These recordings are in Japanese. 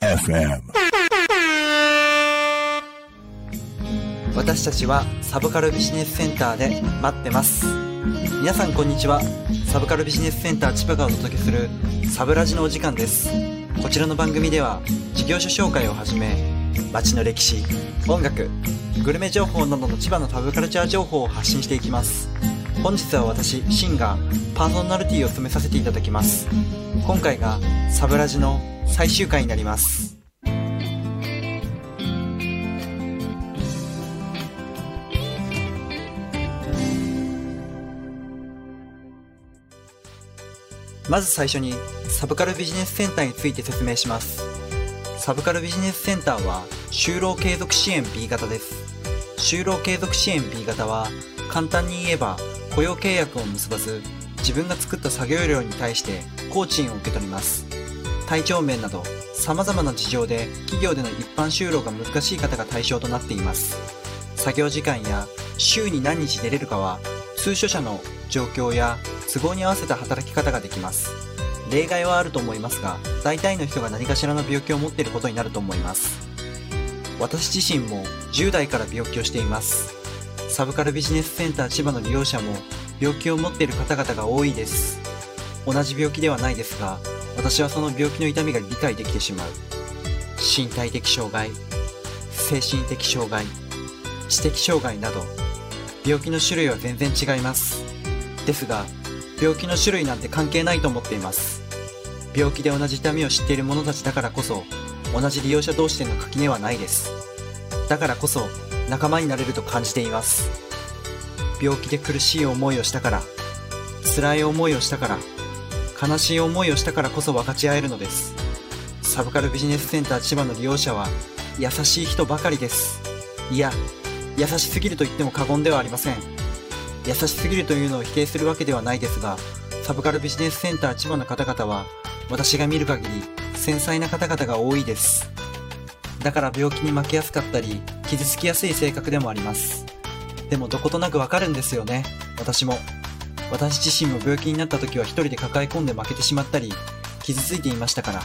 FM. 私たちはサブカルビジネスセンターで待ってます皆さんこんにちはサブカルビジネスセンター千葉がお届けするサブラジのお時間ですこちらの番組では事業所紹介をはじめ街の歴史音楽グルメ情報などの千葉のサブカルチャー情報を発信していきます。本日は私シンがパーソナリティを務めさせていただきます。今回がサブラジの最終回になります。まず最初にサブカルビジネスセンターについて説明します。サブカルビジネスセンターは就労継続支援 B 型です。就労継続支援 B 型は簡単に言えば雇用契約を結ばず自分が作った作業量に対して工賃を受け取ります。体調面など様々な事情で企業での一般就労が難しい方が対象となっています。作業時間や週に何日出れるかは通所者の状況や都合に合わせた働き方ができます。例外はあると思いますが、大体の人が何かしらの病気を持っていることになると思います。私自身も10代から病気をしています。サブカルビジネスセンター千葉の利用者も病気を持っている方々が多いです。同じ病気ではないですが、私はその病気の痛みが理解できてしまう。身体的障害、精神的障害、知的障害など、病気の種類は全然違います。ですが、病気の種類なんて関係ないと思っています。病気で同じ痛みを知っている者たちだからこそ、同じ利用者同士での垣根はないです。だからこそ、仲間になれると感じています。病気で苦しい思いをしたから、辛い思いをしたから、悲しい思いをしたからこそ分かち合えるのです。サブカルビジネスセンター千葉の利用者は、優しい人ばかりです。いや、優しすぎると言っても過言ではありません。優しすぎるというのを否定するわけではないですが、サブカルビジネスセンター千葉の方々は、私が見る限り、繊細な方々が多いです。だから病気に負けやすかったり、傷つきやすい性格でもあります。でもどことなくわかるんですよね、私も。私自身も病気になった時は一人で抱え込んで負けてしまったり、傷ついていましたから。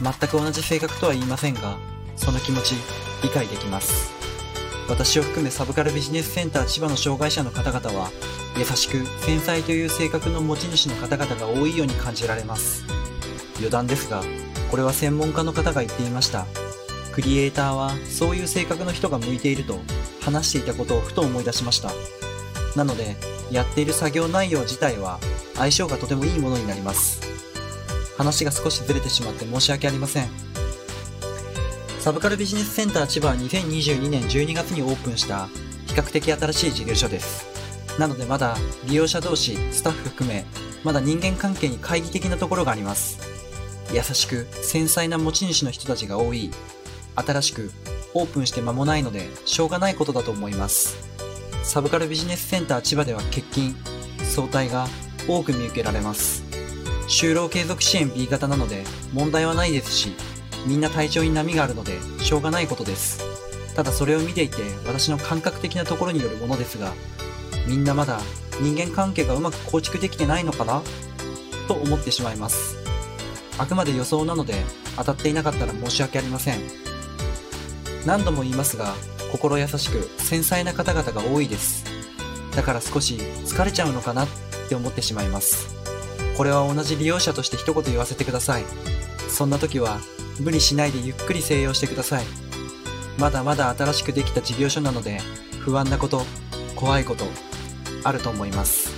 全く同じ性格とは言いませんが、その気持ち、理解できます。私を含めサブカルビジネスセンター千葉の障害者の方々は、優しく繊細という性格の持ち主の方々が多いように感じられます。余談ですが、これは専門家の方が言っていました。クリエイターはそういう性格の人が向いていると話していたことをふと思い出しました。なので、やっている作業内容自体は相性がとてもいいものになります。話が少しずれてしまって申し訳ありません。サブカルビジネスセンター千葉は2022年12月にオープンした比較的新しい事業所です。なのでまだ利用者同士、スタッフ含め、まだ人間関係に懐疑的なところがあります。優しく繊細な持ち主の人たちが多い。新しくオープンして間もないので、しょうがないことだと思います。サブカルビジネスセンター千葉では欠勤、早退が多く見受けられます。就労継続支援 B 型なので問題はないですし、みんな体調に波があるのでしょうがないことです。ただそれを見ていて私の感覚的なところによるものですが、みんなまだ人間関係がうまく構築できてないのかな？と思ってしまいます。あくまで予想なので当たっていなかったら申し訳ありません。何度も言いますが、心優しく繊細な方々が多いです。だから少し疲れちゃうのかなって思ってしまいます。これは同じ利用者として一言言わせてください。そんな時は無理しないでゆっくり静養してください。まだまだ新しくできた事業所なので不安なこと、怖いこと、あると思います。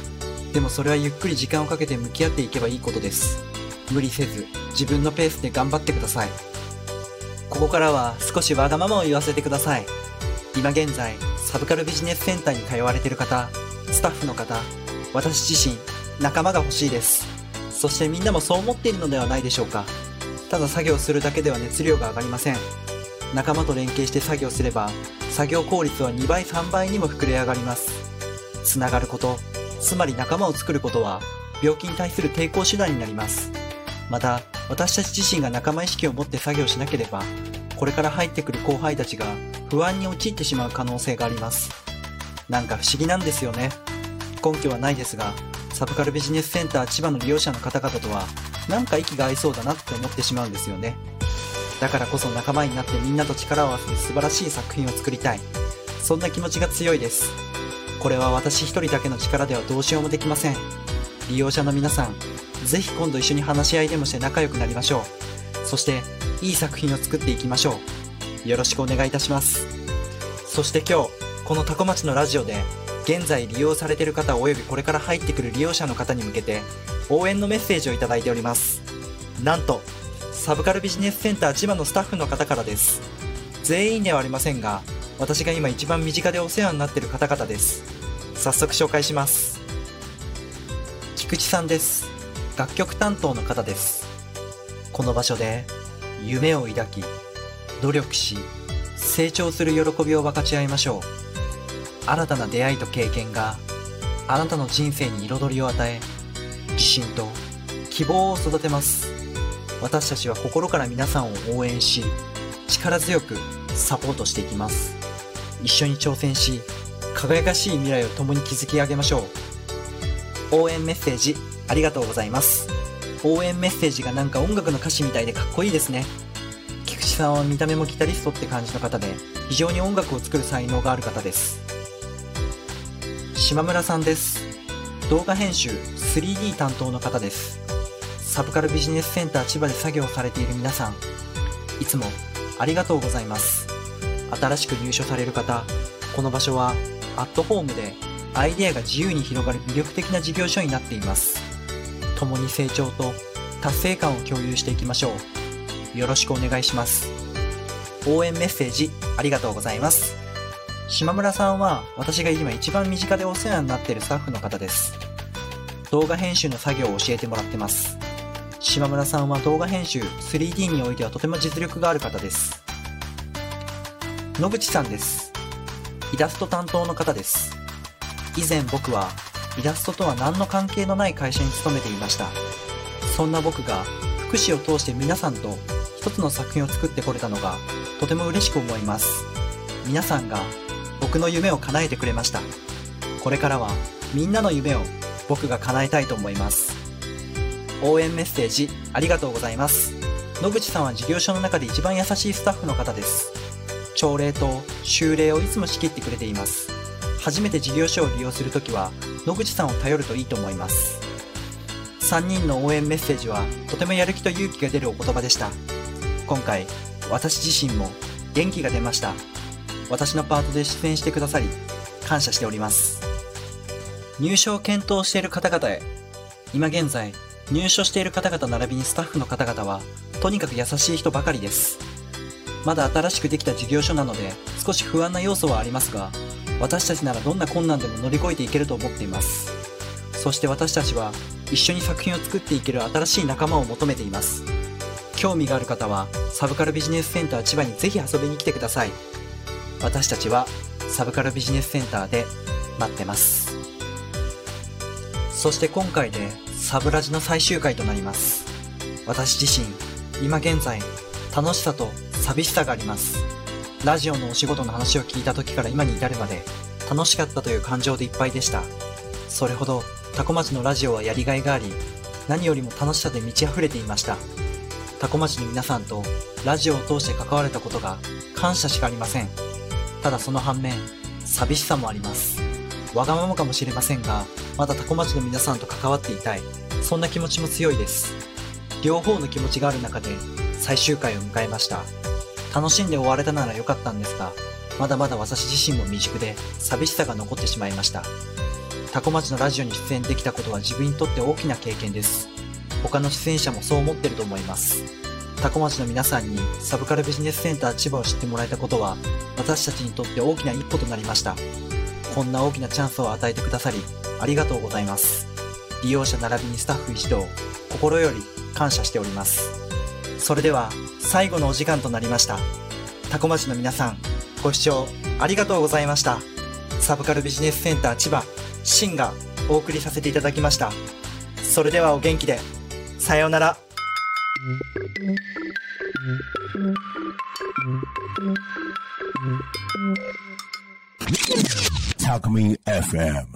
でもそれはゆっくり時間をかけて向き合っていけばいいことです。無理せず自分のペースで頑張ってください。ここからは少しわがままを言わせてください。今現在、サブカルビジネスセンターに通われている方、スタッフの方、私自身、仲間が欲しいです。そしてみんなもそう思っているのではないでしょうか。ただ作業するだけでは熱量が上がりません。仲間と連携して作業すれば、作業効率は2倍3倍にも膨れ上がります。つながること、つまり仲間を作ることは、病気に対する抵抗手段になります。また、私たち自身が仲間意識を持って作業しなければ、これから入ってくる後輩たちが不安に陥ってしまう可能性があります。なんか不思議なんですよね。根拠はないですが、サブカルビジネスセンター千葉の利用者の方々とは、なんか息が合いそうだなって思ってしまうんですよね。だからこそ仲間になってみんなと力を合わせて素晴らしい作品を作りたい。そんな気持ちが強いです。これは私一人だけの力ではどうしようもできません。利用者の皆さん、ぜひ今度一緒に話し合いでもして仲良くなりましょう。そして、いい作品を作っていきましょう。よろしくお願いいたします。そして今日、このタコ町のラジオで、現在利用されている方及びこれから入ってくる利用者の方に向けて、応援のメッセージをいただいております。なんと、サブカルビジネスセンター千葉のスタッフの方からです。全員ではありませんが、私が今一番身近でお世話になっている方々です。早速紹介します。菊池さんです。楽曲担当の方です。この場所で夢を抱き、努力し、成長する喜びを分かち合いましょう。新たな出会いと経験があなたの人生に彩りを与え、自信と希望を育てます。私たちは心から皆さんを応援し、力強くサポートしていきます。一緒に挑戦し、輝かしい未来を共に築き上げましょう。応援メッセージありがとうございます。応援メッセージがなんか音楽の歌詞みたいでかっこいいですね。菊池さんは見た目もギタリストって感じの方で、非常に音楽を作る才能がある方です。島村さんです。動画編集 3D 担当の方です。サブカルビジネスセンター千葉で作業されている皆さん、いつもありがとうございます。新しく入所される方、この場所はアットホームでアイデアが自由に広がる魅力的な事業所になっています。共に成長と達成感を共有していきましょう。よろしくお願いします。応援メッセージありがとうございます。島村さんは私が今一番身近でお世話になっているスタッフの方です。動画編集の作業を教えてもらってます。島村さんは動画編集 3D においてはとても実力がある方です。野口さんです。イラスト担当の方です。以前僕はイラストとは何の関係のない会社に勤めていました。そんな僕が福祉を通して皆さんと一つの作品を作ってこれたのがとても嬉しく思います。皆さんが僕の夢を叶えてくれました。これからはみんなの夢を僕が叶えたいと思います。応援メッセージありがとうございます。野口さんは事業所の中で一番優しいスタッフの方です。朝礼と修礼をいつも仕切ってくれています。初めて事業所を利用するときは野口さんを頼るといいと思います。3人の応援メッセージはとてもやる気と勇気が出るお言葉でした。今回、私自身も元気が出ました。私のパートで出演してくださり、感謝しております。入所を検討している方々へ、今現在、入所している方々並びにスタッフの方々は、とにかく優しい人ばかりです。まだ新しくできた事業所なので、少し不安な要素はありますが、私たちならどんな困難でも乗り越えていけると思っています。そして私たちは、一緒に作品を作っていける新しい仲間を求めています。興味がある方は、サブカルビジネスセンター千葉にぜひ遊びに来てください。私たちは、サブカルビジネスセンターで待ってます。そして今回で、サブラジの最終回となります。私自身、今現在、楽しさと寂しさがあります。ラジオのお仕事の話を聞いた時から今に至るまで、楽しかったという感情でいっぱいでした。それほど、タコ町のラジオはやりがいがあり、何よりも楽しさで満ち溢れていました。タコ町の皆さんとラジオを通して関われたことが感謝しかありません。ただその反面、寂しさもあります。わがままかもしれませんが、まだタコ町の皆さんと関わっていたい。そんな気持ちも強いです。両方の気持ちがある中で最終回を迎えました。楽しんで終われたなら良かったんですが、まだまだ私自身も未熟で寂しさが残ってしまいました。タコ町のラジオに出演できたことは自分にとって大きな経験です。他の出演者もそう思ってると思います。タコ町の皆さんにサブカルビジネスセンター千葉を知ってもらえたことは私たちにとって大きな一歩となりました。こんな大きなチャンスを与えてくださりありがとうございます。利用者並びにスタッフ一同心より感謝しております。それでは最後のお時間となりました。タコ町の皆さんご視聴ありがとうございました。サブカルビジネスセンター千葉シンがお送りさせていただきました。それではお元気で。さようなら。Talk Me FM